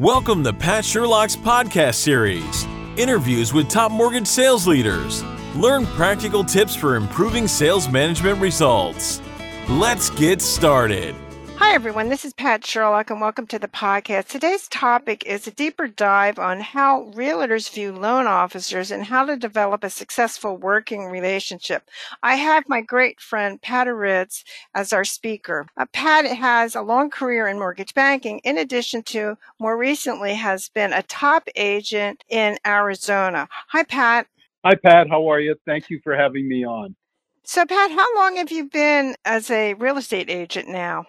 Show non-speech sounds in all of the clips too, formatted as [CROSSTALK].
Welcome to Pat Sherlock's podcast series interviews with top mortgage sales leaders. Learn practical tips for improving sales management results. Let's get started. Hi, everyone. This is Pat Sherlock, and welcome to the podcast. Today's topic is a deeper dive on how realtors view loan officers and how to develop a successful working relationship. I have my great friend Pat Aritz as our speaker. Uh, Pat has a long career in mortgage banking, in addition to more recently has been a top agent in Arizona. Hi, Pat. Hi, Pat. How are you? Thank you for having me on. So, Pat, how long have you been as a real estate agent now?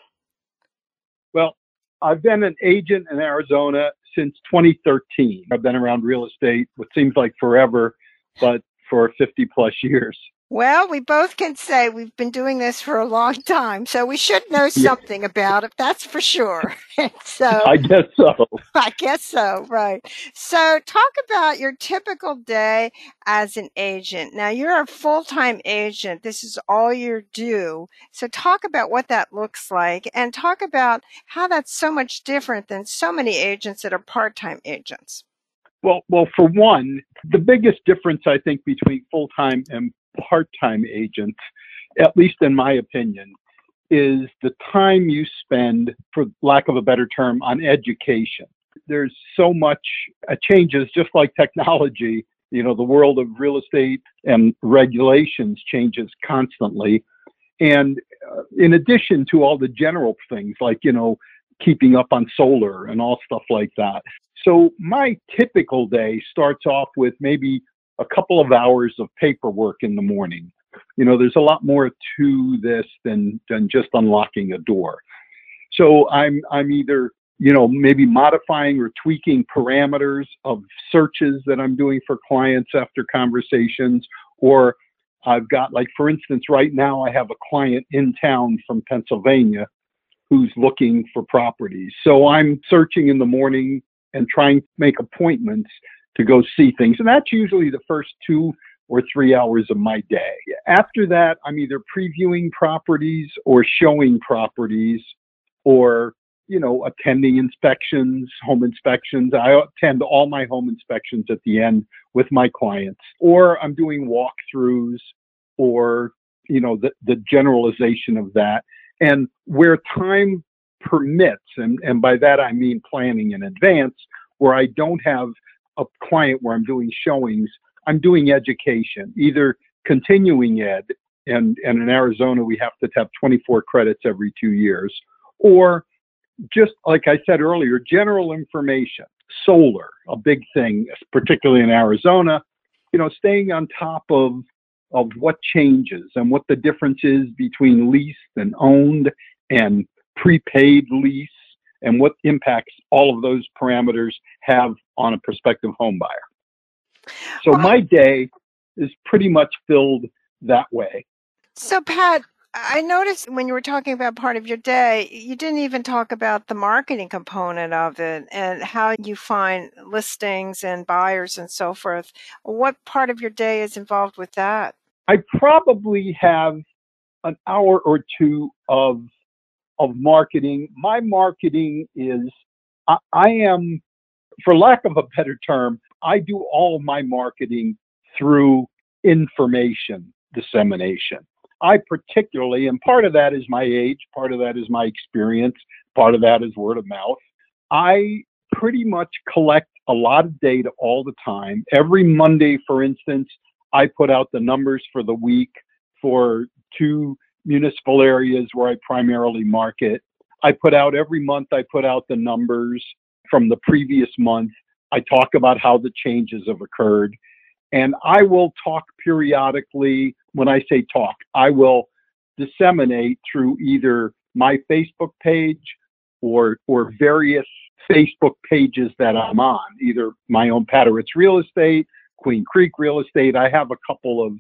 Well, I've been an agent in Arizona since 2013. I've been around real estate, what seems like forever, but for 50 plus years. Well, we both can say we've been doing this for a long time, so we should know something yeah. about it. That's for sure. [LAUGHS] so [LAUGHS] I guess so. [LAUGHS] I guess so, right. So talk about your typical day as an agent. Now you're a full-time agent. This is all you do. So talk about what that looks like and talk about how that's so much different than so many agents that are part-time agents. Well, well, for one, the biggest difference I think between full-time and part-time agent, at least in my opinion, is the time you spend, for lack of a better term, on education. There's so much uh, changes, just like technology. You know, the world of real estate and regulations changes constantly. And uh, in addition to all the general things like, you know, keeping up on solar and all stuff like that. So my typical day starts off with maybe a couple of hours of paperwork in the morning. You know, there's a lot more to this than than just unlocking a door. So I'm I'm either you know maybe modifying or tweaking parameters of searches that I'm doing for clients after conversations, or I've got like for instance right now I have a client in town from Pennsylvania who's looking for properties. So I'm searching in the morning and trying to make appointments to go see things. And that's usually the first two or three hours of my day. After that, I'm either previewing properties or showing properties or, you know, attending inspections, home inspections. I attend all my home inspections at the end with my clients, or I'm doing walkthroughs or, you know, the, the generalization of that. And where time permits, and, and by that I mean planning in advance, where I don't have a client where I'm doing showings, I'm doing education, either continuing ed, and, and in Arizona, we have to have 24 credits every two years, or just like I said earlier, general information, solar, a big thing, particularly in Arizona, you know, staying on top of of what changes and what the difference is between leased and owned and prepaid lease and what impacts all of those parameters have on a prospective home buyer. So my day is pretty much filled that way. So Pat, I noticed when you were talking about part of your day, you didn't even talk about the marketing component of it and how you find listings and buyers and so forth. What part of your day is involved with that? I probably have an hour or two of of marketing. My marketing is I, I am, for lack of a better term, I do all my marketing through information dissemination. I particularly, and part of that is my age, part of that is my experience, part of that is word of mouth. I pretty much collect a lot of data all the time. Every Monday, for instance, I put out the numbers for the week for two municipal areas where I primarily market. I put out every month, I put out the numbers from the previous month. I talk about how the changes have occurred. And I will talk periodically. When I say talk, I will disseminate through either my Facebook page or, or various Facebook pages that I'm on, either my own Pat Aritz Real Estate, Queen Creek Real Estate. I have a couple of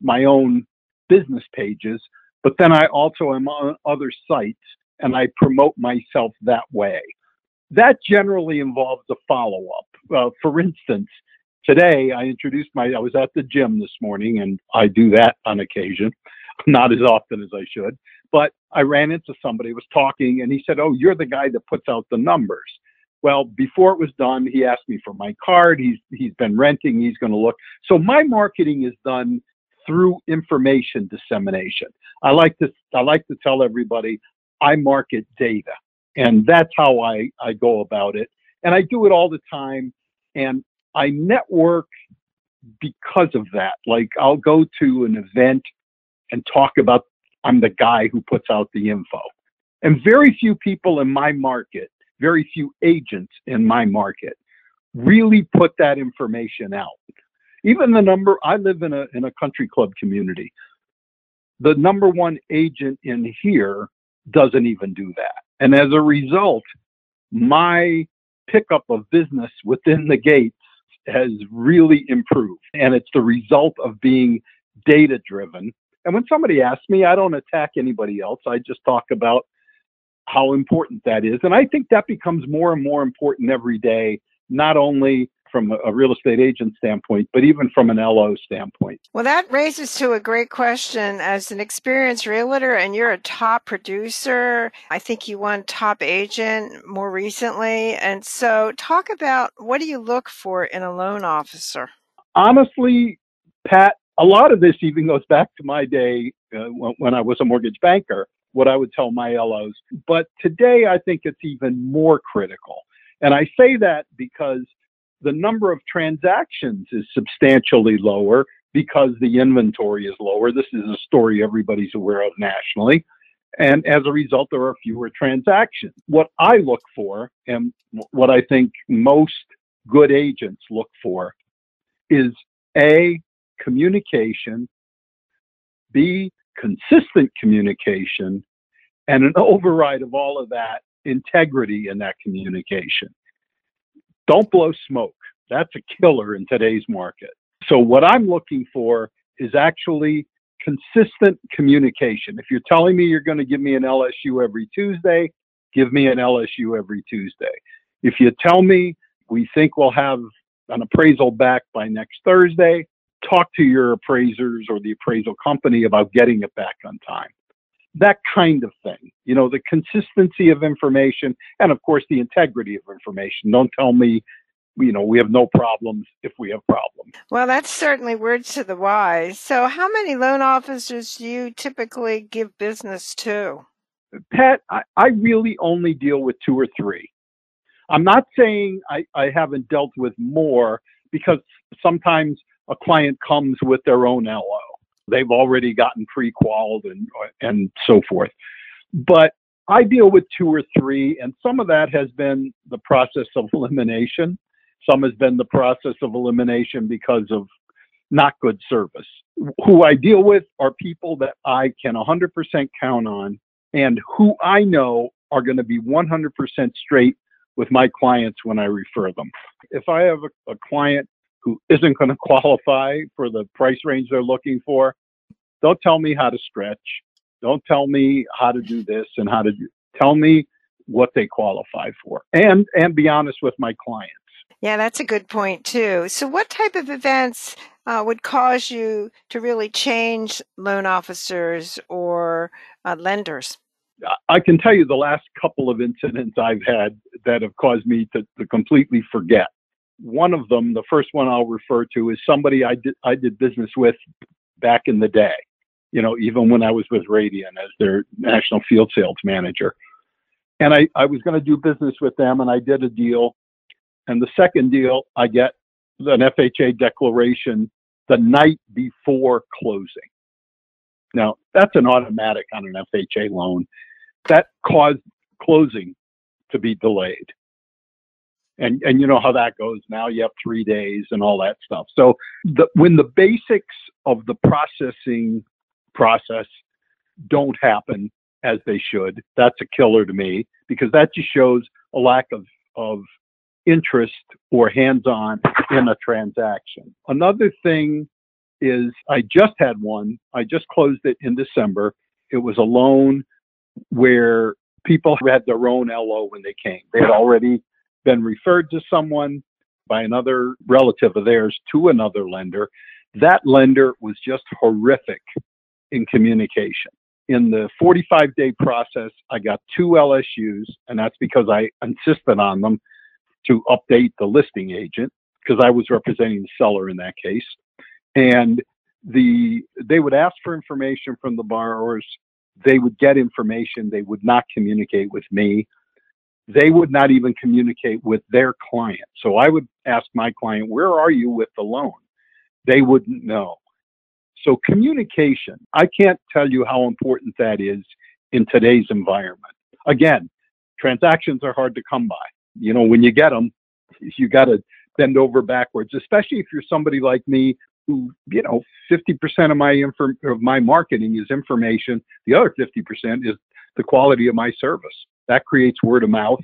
my own business pages, but then I also am on other sites and I promote myself that way. That generally involves a follow up. Uh, for instance, today I introduced my, I was at the gym this morning and I do that on occasion, not as often as I should. But I ran into somebody, was talking, and he said, Oh, you're the guy that puts out the numbers. Well, before it was done, he asked me for my card. He's he's been renting. He's going to look. So my marketing is done through information dissemination. I like to I like to tell everybody I market data, and that's how I I go about it. And I do it all the time. And I network because of that. Like I'll go to an event and talk about I'm the guy who puts out the info. And very few people in my market, very few agents in my market really put that information out. Even the number I live in a in a country club community. The number one agent in here doesn't even do that. And as a result, my pickup of business within the gates has really improved. And it's the result of being data driven. And when somebody asks me, I don't attack anybody else. I just talk about how important that is. And I think that becomes more and more important every day, not only from a real estate agent standpoint, but even from an LO standpoint? Well, that raises to a great question. As an experienced realtor and you're a top producer, I think you won top agent more recently. And so, talk about what do you look for in a loan officer? Honestly, Pat, a lot of this even goes back to my day uh, when, when I was a mortgage banker, what I would tell my LOs. But today, I think it's even more critical. And I say that because the number of transactions is substantially lower because the inventory is lower. This is a story everybody's aware of nationally. And as a result, there are fewer transactions. What I look for, and what I think most good agents look for, is A, communication, B, consistent communication, and an [LAUGHS] override of all of that, integrity in that communication. Don't blow smoke. That's a killer in today's market. So what I'm looking for is actually consistent communication. If you're telling me you're going to give me an LSU every Tuesday, give me an LSU every Tuesday. If you tell me we think we'll have an appraisal back by next Thursday, talk to your appraisers or the appraisal company about getting it back on time that kind of thing. You know, the consistency of information and, of course, the integrity of information. Don't tell me, you know, we have no problems if we have problems. Well, that's certainly words to the wise. So, how many loan officers do you typically give business to? Pat, I, I really only deal with two or three. I'm not saying I, I haven't dealt with more because sometimes a client comes with their own LO they've already gotten pre-qualified and and so forth. But I deal with two or three, and some of that has been the process of elimination. Some has been the process of elimination because of not good service. Who I deal with are people that I can 100% count on and who I know are going to be 100% straight with my clients when I refer them. If I have a, a client who isn't going [LAUGHS] to qualify for the price range they're looking for, don't tell me how to stretch. Don't tell me how to do this and how to do. Tell me what they qualify for, and and be honest with my clients. Yeah, that's a good point too. So, what type of events uh, would cause you to really change loan officers or uh, lenders? I can tell you the last couple of incidents I've had that have caused me to, to completely forget one of them, the first one I'll refer to, is somebody I did I did business with back in the day. You know, even when I was with Radian as their national field sales manager, and I I was going to do business with them, and I did a deal, and the second deal I get an FHA declaration the night before closing. Now that's an automatic on an FHA loan. That caused closing to be delayed and and you know how that goes now you have three days and all that stuff. So the, when the basics of the processing process don't happen as they should that's a killer to me because that just shows a lack of of interest or hands-on in a transaction. Another thing is i just had one. I just closed it in december. It was a loan where people had their own lo when they came. They had already been referred to someone by another relative of theirs to another lender. That lender was just horrific in communication. In the 45 day process, I got two LSUs, and that's because I insisted on them. to update the listing agent because I was representing the seller in that case. And the they would ask for information from the borrowers. They would get information. They would not communicate with me. They would not even communicate with their client. So I would ask my client, "Where are you with the loan?" They wouldn't know. So communication, I can't tell you how important that is in today's environment. Again, transactions are hard to come by. You know, when you get them, you got to bend over backwards, especially if you're somebody like me who, you know, 50% of my inform- of my marketing is information. The other 50% is the quality of my service. That creates word of mouth,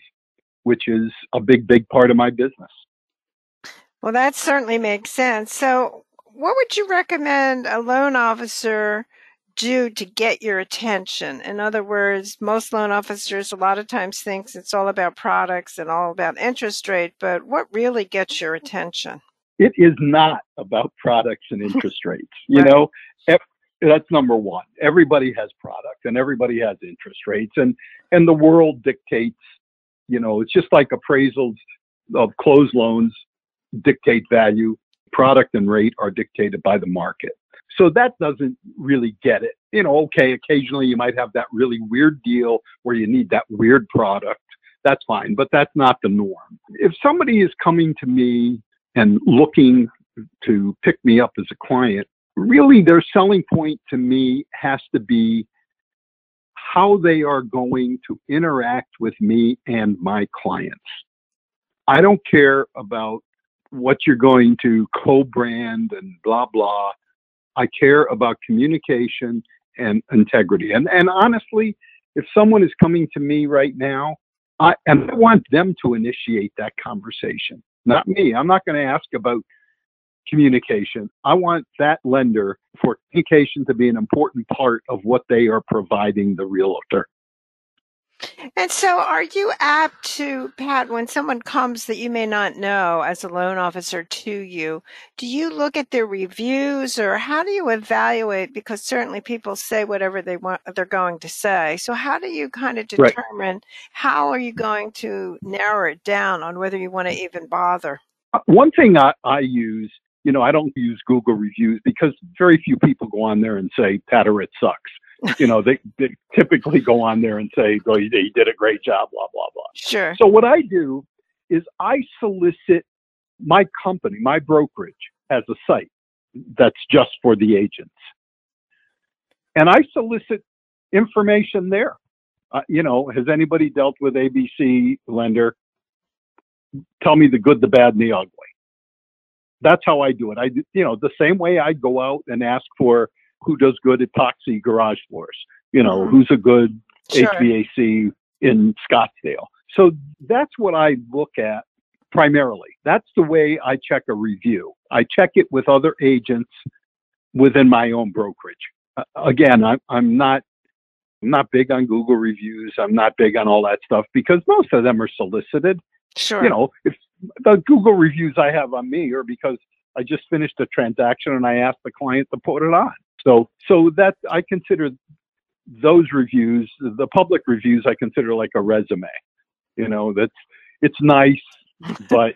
which is a big, big part of my business. Well, that certainly makes sense. So, what would you recommend a loan officer do to get your attention? In other words, most loan officers a lot of times thinks it's all about products and all about interest rate, but what really gets your attention? It is not about products and [LAUGHS] interest rates. You right. know, that's number one. Everybody has product and everybody has interest rates and and the world dictates, you know, it's just like appraisals of closed loans dictate value, product and rate are dictated by the market. So that doesn't really get it. You know, okay, occasionally you might have that really weird deal where you need that weird product. That's fine, but that's not the norm. If somebody is coming to me and looking to pick me up as a client, really their selling point to me has to be how they are going to interact with me and my clients. I don't care about what you're going to co-brand and blah blah. I care about communication and integrity. And and honestly, if someone is coming to me right now, I and I want them to initiate that conversation, not me. I'm not going to ask about communication. I want that lender for communication to be an important part of what they are providing the realtor. And so, are you apt to, Pat, when someone comes that you may not know as a loan officer to you, do you look at their reviews or how do you evaluate? Because certainly people say whatever they want, they're going to say. So, how do you kind of determine right. how are you going to narrow it down on whether you want to even bother? Uh, one thing I, I use, you know, I don't use Google reviews because very few people go on there and say, Pat Aritz sucks you know, they, they typically go on there and say, "Oh, you, you did a great job," blah blah blah. Sure. So what I do is I solicit my company, my brokerage, has a site that's just for the agents, and I solicit information there. Uh, you know, has anybody dealt with ABC lender? Tell me the good, the bad, and the ugly. That's how I do it. I, you know, the same way I go out and ask for who does good epoxy garage floors, you know, mm-hmm. who's a good sure. HVAC in Scottsdale. So that's what I look at primarily. That's the way I check a review. I check it with other agents within my own brokerage. Uh, again, I, I'm not I'm not big on Google reviews. I'm not big on all that stuff because most of them are solicited. Sure. You know, if the Google reviews I have on me are because I just finished a transaction and I asked the client to put it on. So, so that I consider those reviews, the public reviews, I consider like a resume. You know, that's it's nice, [LAUGHS] but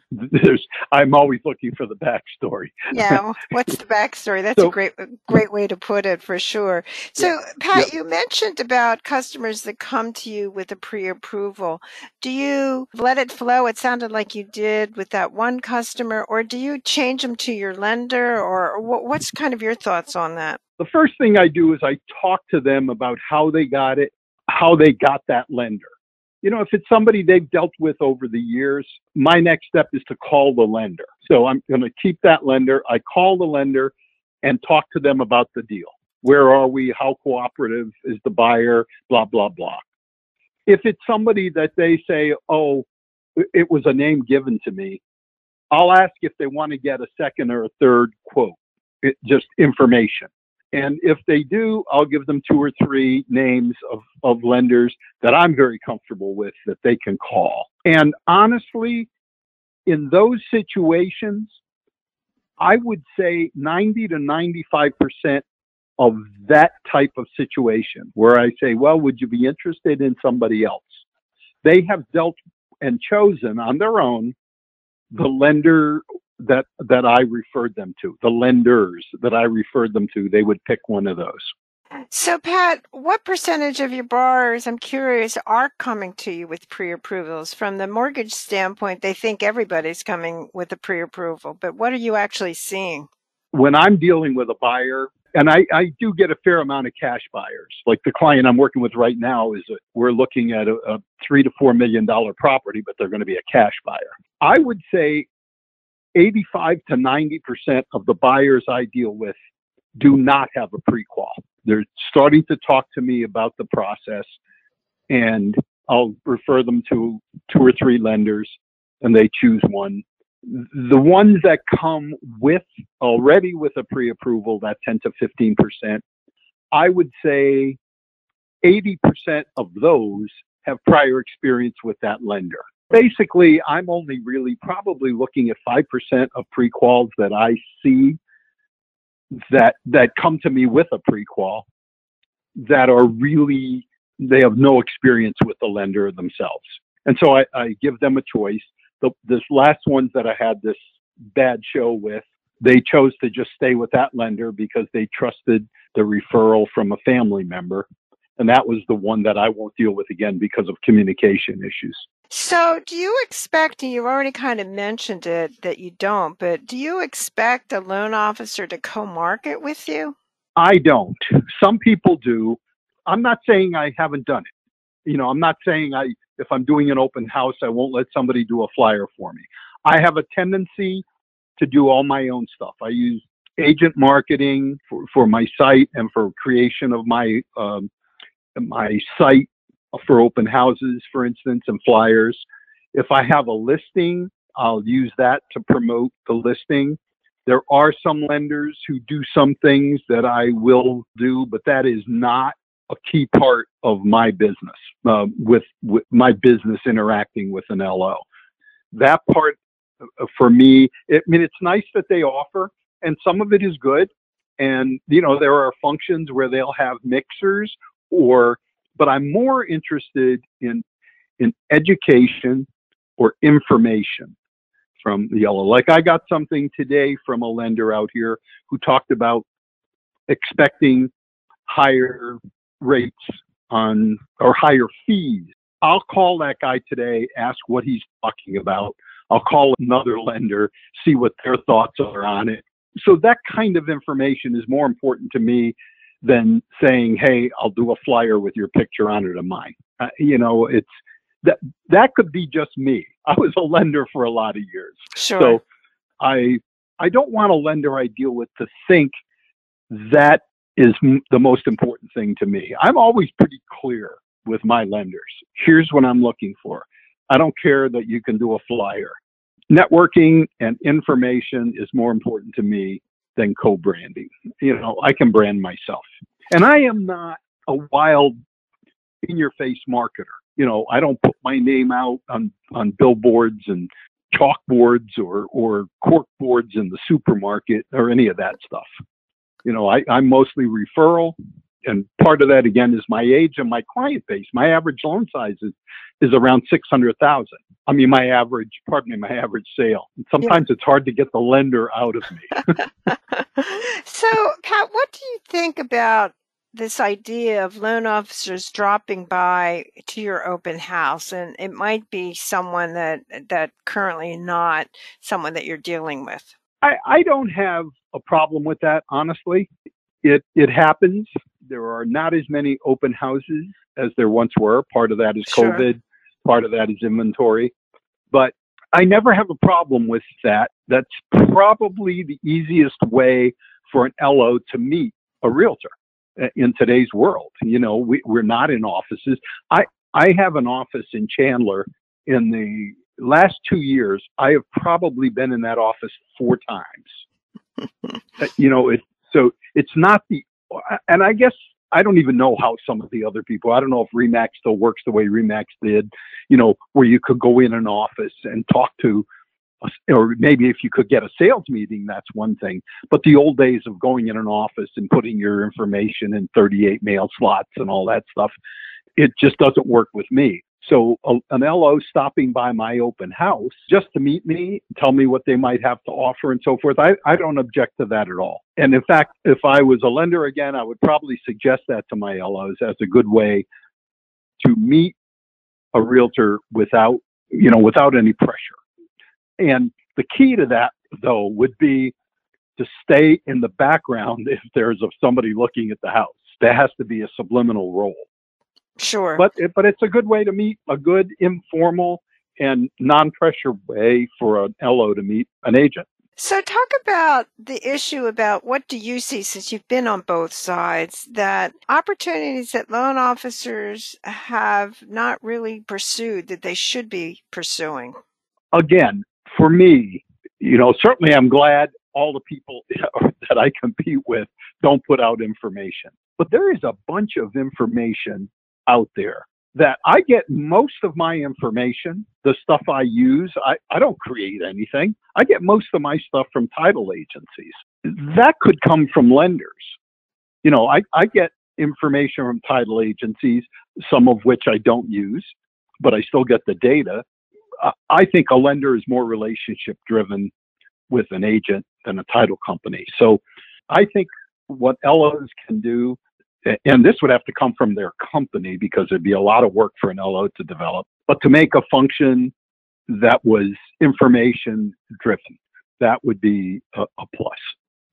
[LAUGHS] there's I'm always looking for the backstory. yeah, [LAUGHS] what's the backstory? That's so, a great great way to put it for sure. So, yeah, Pat, yep. you mentioned about customers that come to you with a pre-approval. Do you let it flow? It sounded like you did with that one customer, or do you change them to your lender, or what's kind of your thoughts on that? The first thing I do is I talk to them about how they got it, how they got that lender you know, if it's somebody they've dealt with over the years, my next step is to call the lender. So I'm going to keep that lender. I call the lender and talk to them about the deal. Where are we? How cooperative is the buyer? Blah, blah, blah. If it's somebody that they say, oh, it was a name given to me, I'll ask if they want to get a second or a third quote, it, just information. And if they do, I'll give them two or three names of, of lenders that I'm very comfortable with that they can call. And honestly, in those situations, I would say 90 to 95% of that type of situation where I say, well, would you be interested in somebody else? They have dealt and chosen on their own the lender that that I referred them to, the lenders that I referred them to, they would pick one of those. So, Pat, what percentage of your borrowers, I'm curious, are coming to you with pre approvals? From the mortgage standpoint, they think everybody's coming with a pre approval, but what are you actually seeing? When I'm dealing with a buyer, and I, I do get a fair amount of cash buyers. Like the client I'm working with right now is a, we're looking at a, a three to four million dollar property, but they're going to be a cash buyer. I would say 85 to 90 percent of the buyers I deal with do not have a prequal. They're starting to talk to me about the process, and I'll refer them to two or three lenders, and they choose one. The ones that come with already with a pre-approval, that 10 to 15 percent, I would say 80 percent of those have prior experience with that lender. Basically, I'm only really probably looking at 5% of pre-quals that I see that that come to me with a prequal that are really they have no experience with the lender themselves, and so I, I give them a choice. The this last ones that I had this bad show with, they chose to just stay with that lender because they trusted the referral from a family member, and that was the one that I won't deal with again because of communication issues. So, do you expect, and you already kind of mentioned it that you don't, but do you expect a loan officer to co market with you? I don't. Some people do. I'm not saying I haven't done it. You know, I'm not saying I, if I'm doing an open house, I won't let somebody do a flyer for me. I have a tendency to do all my own stuff. I use agent marketing for, for my site and for creation of my um, my site for open houses, for instance, and flyers. If I have a listing, I'll use that to promote the listing. There are some lenders who do some things that I will do, but that is not a key part of my business, uh, with, with my business interacting with an LO. That part uh, for me, it, I mean, it's nice that they offer, and some of it is good. And, you know, there are functions where they'll have mixers or but I'm more interested in in education or information from the LO. Like I got something today from a lender out here who talked about expecting higher rates on or higher fees. I'll call that guy today, ask what he's talking about. I'll call another lender, see what their thoughts are on it. So that kind of information is more important to me than saying, "Hey, I'll do a flyer with your picture on it of mine." Uh, you know, it's that that could be just me. [LAUGHS] I was a lender for a lot of years, sure. so I I don't want a lender I deal with to think that is m- the most important thing to me. I'm always pretty clear with my lenders. Here's what I'm looking for. I don't care that you can do a flyer. Networking and information is more important to me than co-branding. You know, I can brand myself. And I am not a wild in your face marketer. You know, I don't put my name out on, on billboards and chalkboards or, or cork boards in the supermarket or any of that stuff. You know, I, I'm mostly referral and part of that again is my age and my client base. My average loan size is, is around 600,000. I mean, my average, pardon me, my average sale. Sometimes yeah. it's hard to get the lender out of me. [LAUGHS] so, Pat, what do you think about this idea of loan officers dropping by to your open house and it might be someone that that currently not someone that you're dealing with I, I don't have a problem with that honestly it it happens there are not as many open houses as there once were. Part of that is sure. COVID, part of that is inventory. But I never have a problem with that. That's probably the easiest way for an LO to meet a realtor uh, in today's world. You know, we, we're not in offices. I, I have an office in Chandler. In the last two years, I have probably been in that office four times. [LAUGHS] Uh, you know, it, so it's not the and I guess I don't even know how some of the other people. I don't know if Remax still works the way Remax did. You know, where you could go in an office and talk to, or maybe if you could get a sales meeting, that's one thing. But the old days of going in an office and putting your information in 38 mail slots and all that stuff, it just doesn't work with me. So a, an LO stopping by my open house just to meet me, tell me what they might have to offer and so forth, I, I don't object to that at all. And in fact, if I was a lender again, I would probably suggest that to my LOs as a good way to meet a realtor without, you know, without any pressure. And the key to that though would be to stay in the background [LAUGHS] if there's of somebody looking at the house. There has to be a subliminal role. Sure. But eh, but it's a good way to meet a good informal and non-pressure way for an LO to meet an agent. So talk about the issue about what do you see since you've been on both sides that opportunities that loan officers have not really pursued that they should be pursuing. Again, for me, you know, certainly I'm glad all the people [LAUGHS] that I compete with don't put out information. But there is a bunch of information out there that I get most of my information, the stuff I use, I, I don't create anything. I get most of my stuff from title agencies. That could come from lenders. You know, I, I get information from title agencies, some of which I don't use, but I still get the data. I think a lender is more relationship driven with an agent than a title company. So I think what LOs can do and this would have to come from their company because it'd be a lot of work for an LO to develop, but to make a function that was information driven, that would be a, a plus.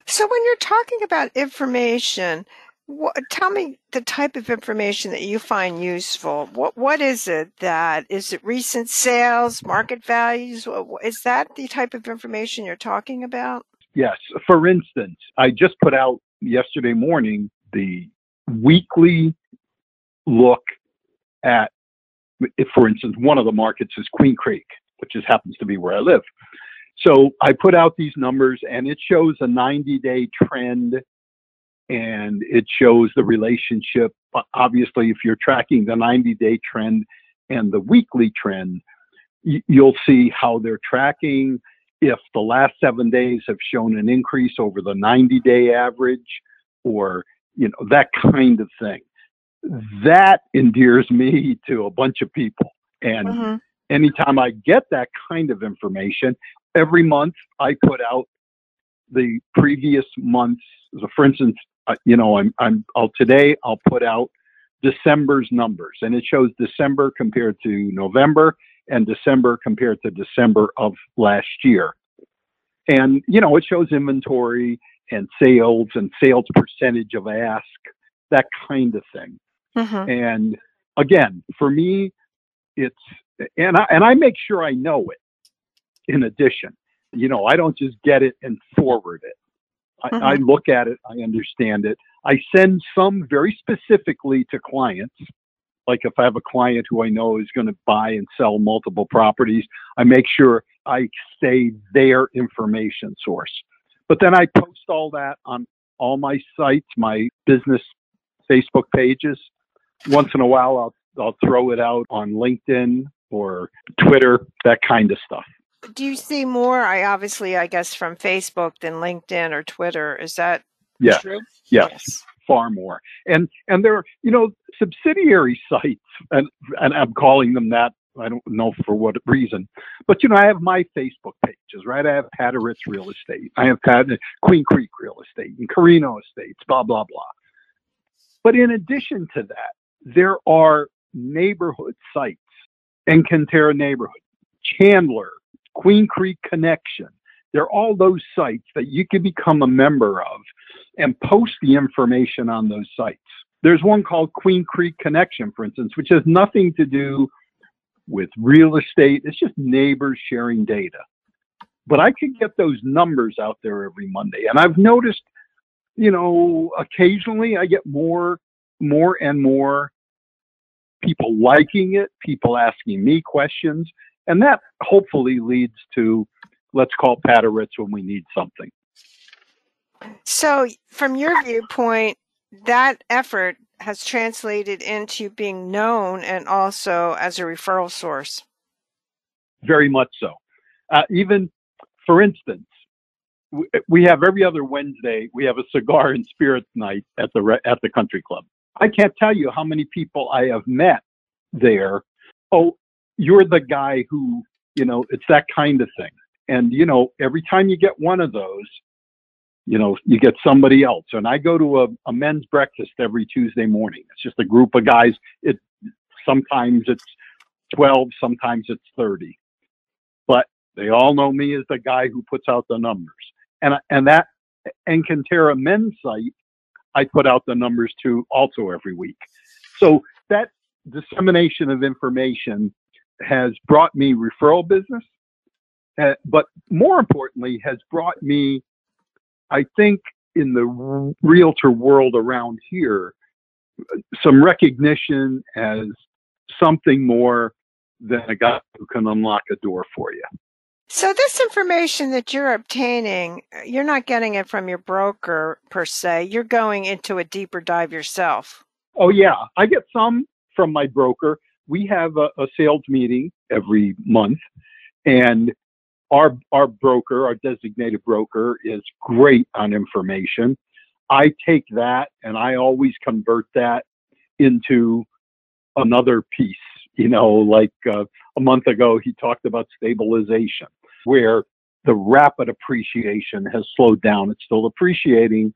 So when you're talking about information, what, tell me the type of information that you find useful. What what is it that is it recent sales, market values? Is that the type of information you're talking about? Yes. For instance, I just put out yesterday morning the weekly look at, for instance, one of the markets is Queen Creek, which just happens to be where I live. So I put out these numbers and it shows a 90 day trend and it shows the relationship. Obviously, if you're tracking the 90 day trend and the weekly trend, you'll see how they're tracking. If the last seven days have shown an increase over the 90 day average, or you know, that kind of thing. That endears me to a bunch of people. And mm-hmm. anytime I get that kind of information, every month I put out the previous months. So for instance, uh, you know, I'm, I'm, I'll today I'll put out December's numbers and it shows December compared to November and December compared to December of last year. And, you know, it shows inventory and sales and sales percentage of ask, that kind of thing. Mm-hmm. And again, for me, it's and I and I make sure I know it. In addition, you know, I don't just get it and forward it. I, mm-hmm. I look at it, I understand it. I send some very specifically to clients. Like if I have a client who I know is going to buy and sell multiple properties, I make sure I say their information source. But then I post all that on all my sites, my business Facebook pages. Once in a while, I'll I'll throw it out on LinkedIn or Twitter, that kind of stuff. Do you see more? I obviously, I guess, from Facebook than LinkedIn or Twitter. Is that yeah. true? Yes, yes, far more. And and there are you know subsidiary [LAUGHS] sites, and and I'm calling them that I don't know for what reason, but you know, I have my Facebook pages, right? I have Pat Aritz Real Estate, I have Pat, Queen Creek Real Estate, and Carino Estates, blah blah blah. But in addition to that, there are neighborhood sites, Encanterra Neighborhood, Chandler, Queen Creek Connection. They're all those sites that you can become a member of and post the information on those sites. There's one called Queen Creek Connection, for instance, which has nothing to do with real estate. It's just neighbors sharing data. But I can get those numbers out there every Monday. And I've noticed, you know, occasionally I get more, more and more people liking it, people asking me questions. And that hopefully leads to let's call Pat Aritz when we need something. So, from your viewpoint, that effort has translated into being known and also as a referral source. Very much so. Uh, even, for instance, we have every other Wednesday we have a cigar and spirits night at the at the country club. I can't tell you how many people I have met there oh, you're the guy who, you know, it's that kind of thing. And, you know, every time you get one of those, you know, you get somebody else. And I go to a, a men's breakfast every Tuesday morning. It's just a group of guys. It sometimes it's 12, sometimes it's 30. But they all know me as the guy who puts out the numbers. And and that Encanterra men's site, I put out the numbers to also every week. So that dissemination of information has brought me referral business, uh, but more importantly, has brought me, I think, in the realtor world around here, some recognition as something more than a guy who can unlock a door for you. So this information that you're obtaining, you're not getting it from your broker per se. You're going into a deeper dive yourself. Oh yeah, I get some from my broker. We have a, a sales meeting every month, and our our broker, our designated broker, is great on information. I take that and I always convert that into another piece. You know, like uh, a month ago, he talked about stabilization, where the rapid appreciation has slowed down. It's still appreciating.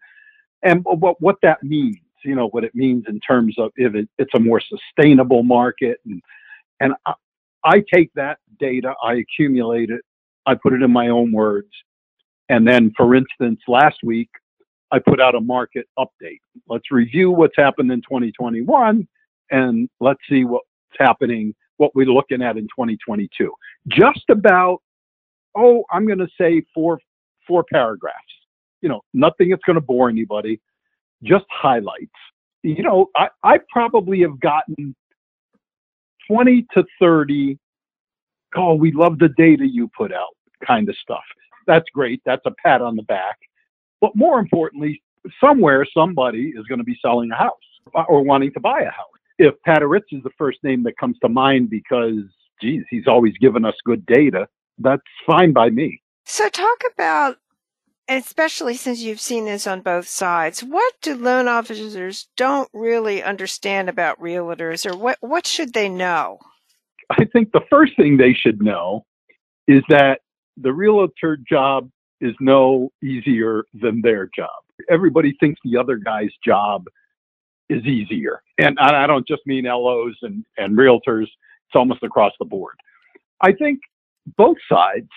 And what, what that means, you know, what it means in terms of if it, it's a more sustainable market. And, and I, I take that data, I accumulate it, I put it in my own words. And then, for instance, last week, I put out a market update. Let's review what's happened in 2021 and let's see what's happening, what we're looking at in 2022. Just about, oh, I'm going to say four, four paragraphs. You know, nothing that's going to bore anybody, just highlights. You know, I, I probably have gotten 20 to 30, oh, we love the data you put out kind of stuff. That's great. That's a pat on the back. But more importantly, somewhere somebody is going to be selling a house uh, or wanting to buy a house. If Pat Aritz is the first name that comes to mind because, geez, he's always given us good data, that's fine by me. So, talk about, especially since you've seen this on both sides, what do loan officers don't really understand about realtors, or what, what should they know? I think the first thing they should know is that the realtor job is no easier than their job. Everybody thinks the other guy's job is easier. And I don't just mean LOs and, and realtors, it's almost across the board. I think both sides,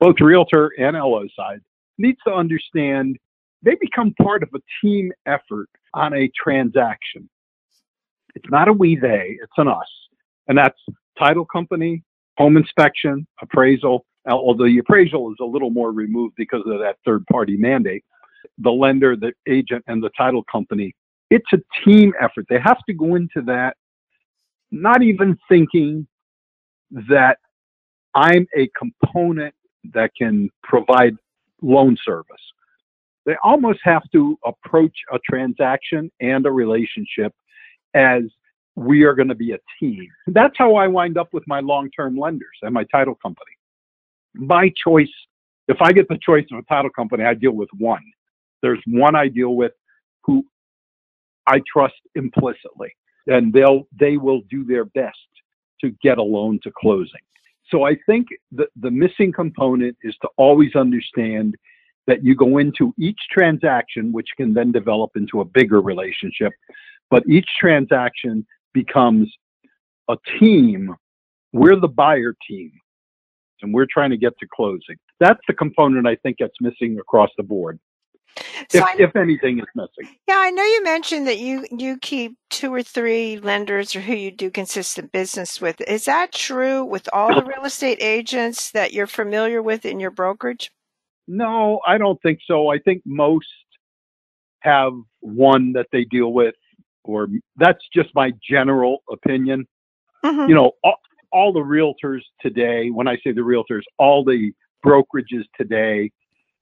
both realtor and LO side, needs to understand they become part of a team effort on a transaction. It's not a we they, it's an us. And that's title company, home inspection, appraisal, although the appraisal is a little more removed because of that third party mandate. The lender, the agent, and the title company it's a team effort. They have to go into that not even thinking that I'm a component that can provide loan service. They almost have to approach a transaction and a relationship as we are going to be a team. That's how I wind up with my long term lenders and my title company. My choice, if I get the choice of a title company, I deal with one. There's one I deal with who I trust implicitly, and they'll they will do their best to get a loan to closing. So I think the the missing component is to always understand that you go into each transaction, which can then develop into a bigger relationship, but each transaction becomes a team. We're the buyer team, and we're trying to get to closing. That's the component I think that's missing across the board. So if, I, if anything is missing. Yeah, I know you mentioned that you you keep two or three lenders or who you do consistent business with. Is that true with all the real estate agents that you're familiar with in your brokerage? No, I don't think so. I think most have one that they deal with, or that's just my general opinion. Mm-hmm. You know, all, all the realtors today, when I say the realtors, all the brokerages today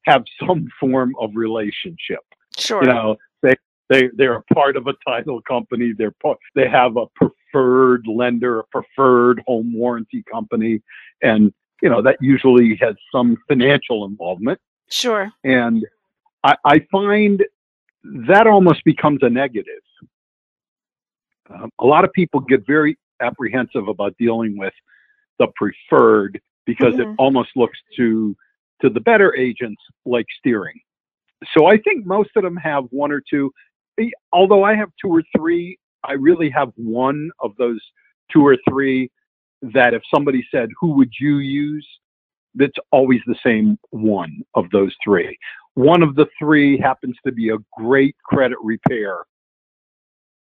have some [LAUGHS] form of relationship. Sure. You know, they they they're a part of a title company. They're part, they have a preferred lender, a preferred home warranty company, and you know that usually has some financial involvement. Sure. And I, I find that almost becomes a negative. Um, a lot of people get very apprehensive about dealing with the preferred because Mhm. it almost looks to to the better agents like steering. So I think most of them have one or two. Although I have two or three, I really have one of those two or three that if somebody said, "Who would you use?" That's always the same one of those three. One of the three happens to be a great credit repair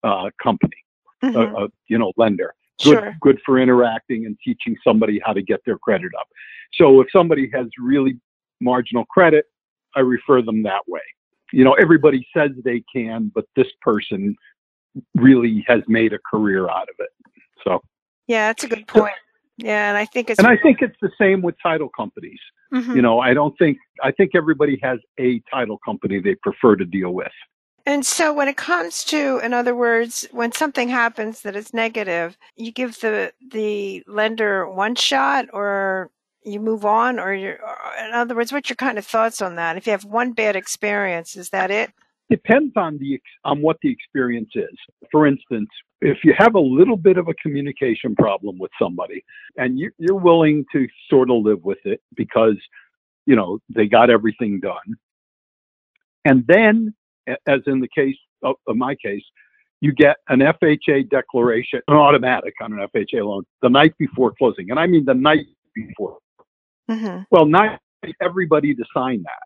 uh, company, Mhm. a, a you know lender. Good, Sure. good for interacting and teaching somebody how to get their credit up. So if somebody has really marginal credit, I refer them that way. You know, everybody says they can, but this person really has made a career out of it. So, Yeah, that's a good point. Yeah, and I think it's and I think it's the same with title companies. Mhm. You know, I don't think I think everybody has a title company they prefer to deal with. And so when it comes to, in other words, when something happens that is negative, you give the the lender one shot or you move on or you uh, in other words, what's your kind of thoughts on that? If you have one bad experience, is that it? depends on the on what the experience is. For instance, if you have a little bit of a communication problem with somebody and you, you're willing to sort of live with it because you know they got everything done, and then, as in the case of, of my case, you get an FHA declaration, an automatic on an FHA loan the night before closing, and I mean the night before. hmm Well, not everybody to sign that,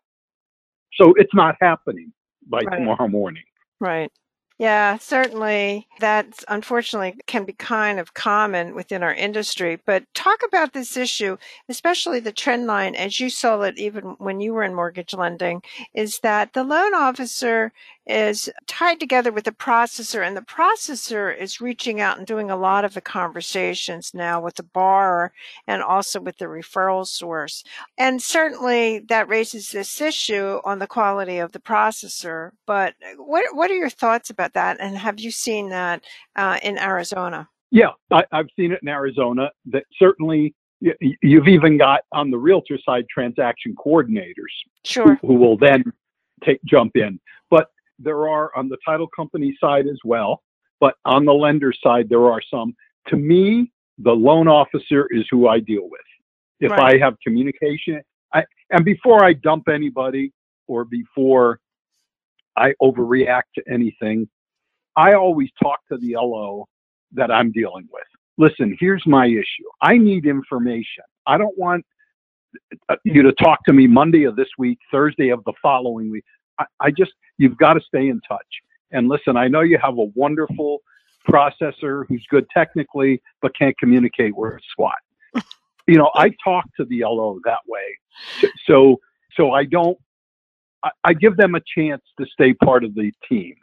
so it's not happening by Right. tomorrow morning. Right. Yeah, certainly that's unfortunately can be kind of common within our industry. But talk about this issue, especially the trend line as you saw it even when you were in mortgage lending, is that the loan officer is tied together with the processor and the processor is reaching out and doing a lot of the conversations now with the borrower and also with the referral source. And certainly that raises this issue on the quality of the processor. But what what are your thoughts about that? And have you seen that uh, in Arizona? Yeah, I, I've seen it in Arizona. That certainly, you've even got on the realtor side transaction coordinators Sure. who will then take jump in. But there are on the title company side as well. But on the lender side, there are some. To me, the loan officer is who I deal with. If Right. I have communication, I, and before I dump anybody or before I overreact to anything, I always talk to the LO that I'm dealing with. Listen, here's my issue. I need information. I don't want uh, you to talk to me Monday of this week, Thursday of the following week. I, I just, you've got to stay in touch. And listen, I know you have a wonderful processor who's good technically, but can't communicate worth a squat. You know, I talk to the LO that way. So, so I don't, I, I give them a chance to stay part of the team.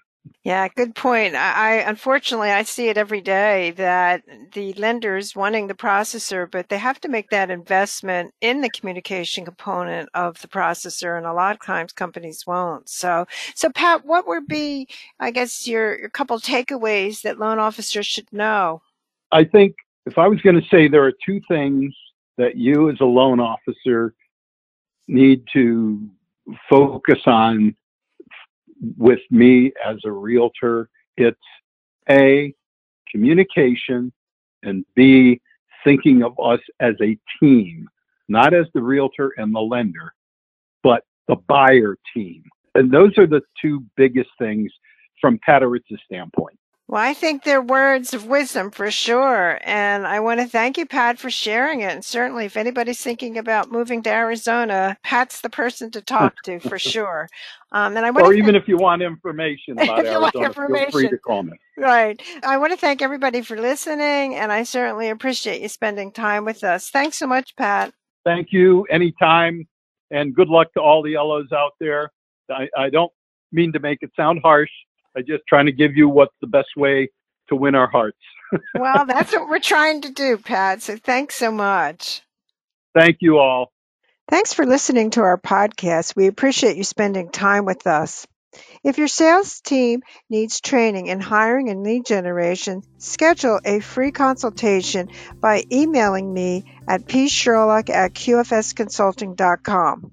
Yeah, good point. I, I unfortunately I see it every day that the lenders wanting the processor, but they have to make that investment in the communication component of the processor, and a lot of times companies won't. So, so Pat, what would be, I guess, your your couple takeaways that loan officers should know? I think if I was going to say there are two things that you as a loan officer need to focus on with me as a realtor, it's A, communication, and B, thinking of us as a team, not as the realtor and the lender, but the buyer team. And those are the two biggest things from Pat Aritz's standpoint. Well, I think they're words of wisdom for sure. And I want to thank you, Pat, for sharing it. And certainly, if anybody's thinking about moving to Arizona, Pat's the person to talk to for [LAUGHS] sure. Um, and I want Or even if you want information [LAUGHS] about If you Arizona, feel free to call me. right. I want to thank everybody for listening. And I certainly appreciate you spending time with us. Thanks so much, Pat. Thank you anytime, and good luck to all the LOs out there. I, I don't mean to make it sound harsh. I just trying to give you what's the best way to win our hearts. [LAUGHS] Well, that's what we're trying to do, Pat. So thanks so much. Thank you all. Thanks for listening to our podcast. We appreciate you spending time with us. If your sales team needs training in hiring and lead generation, schedule a free consultation by emailing me at psherlock at qfsconsulting.com.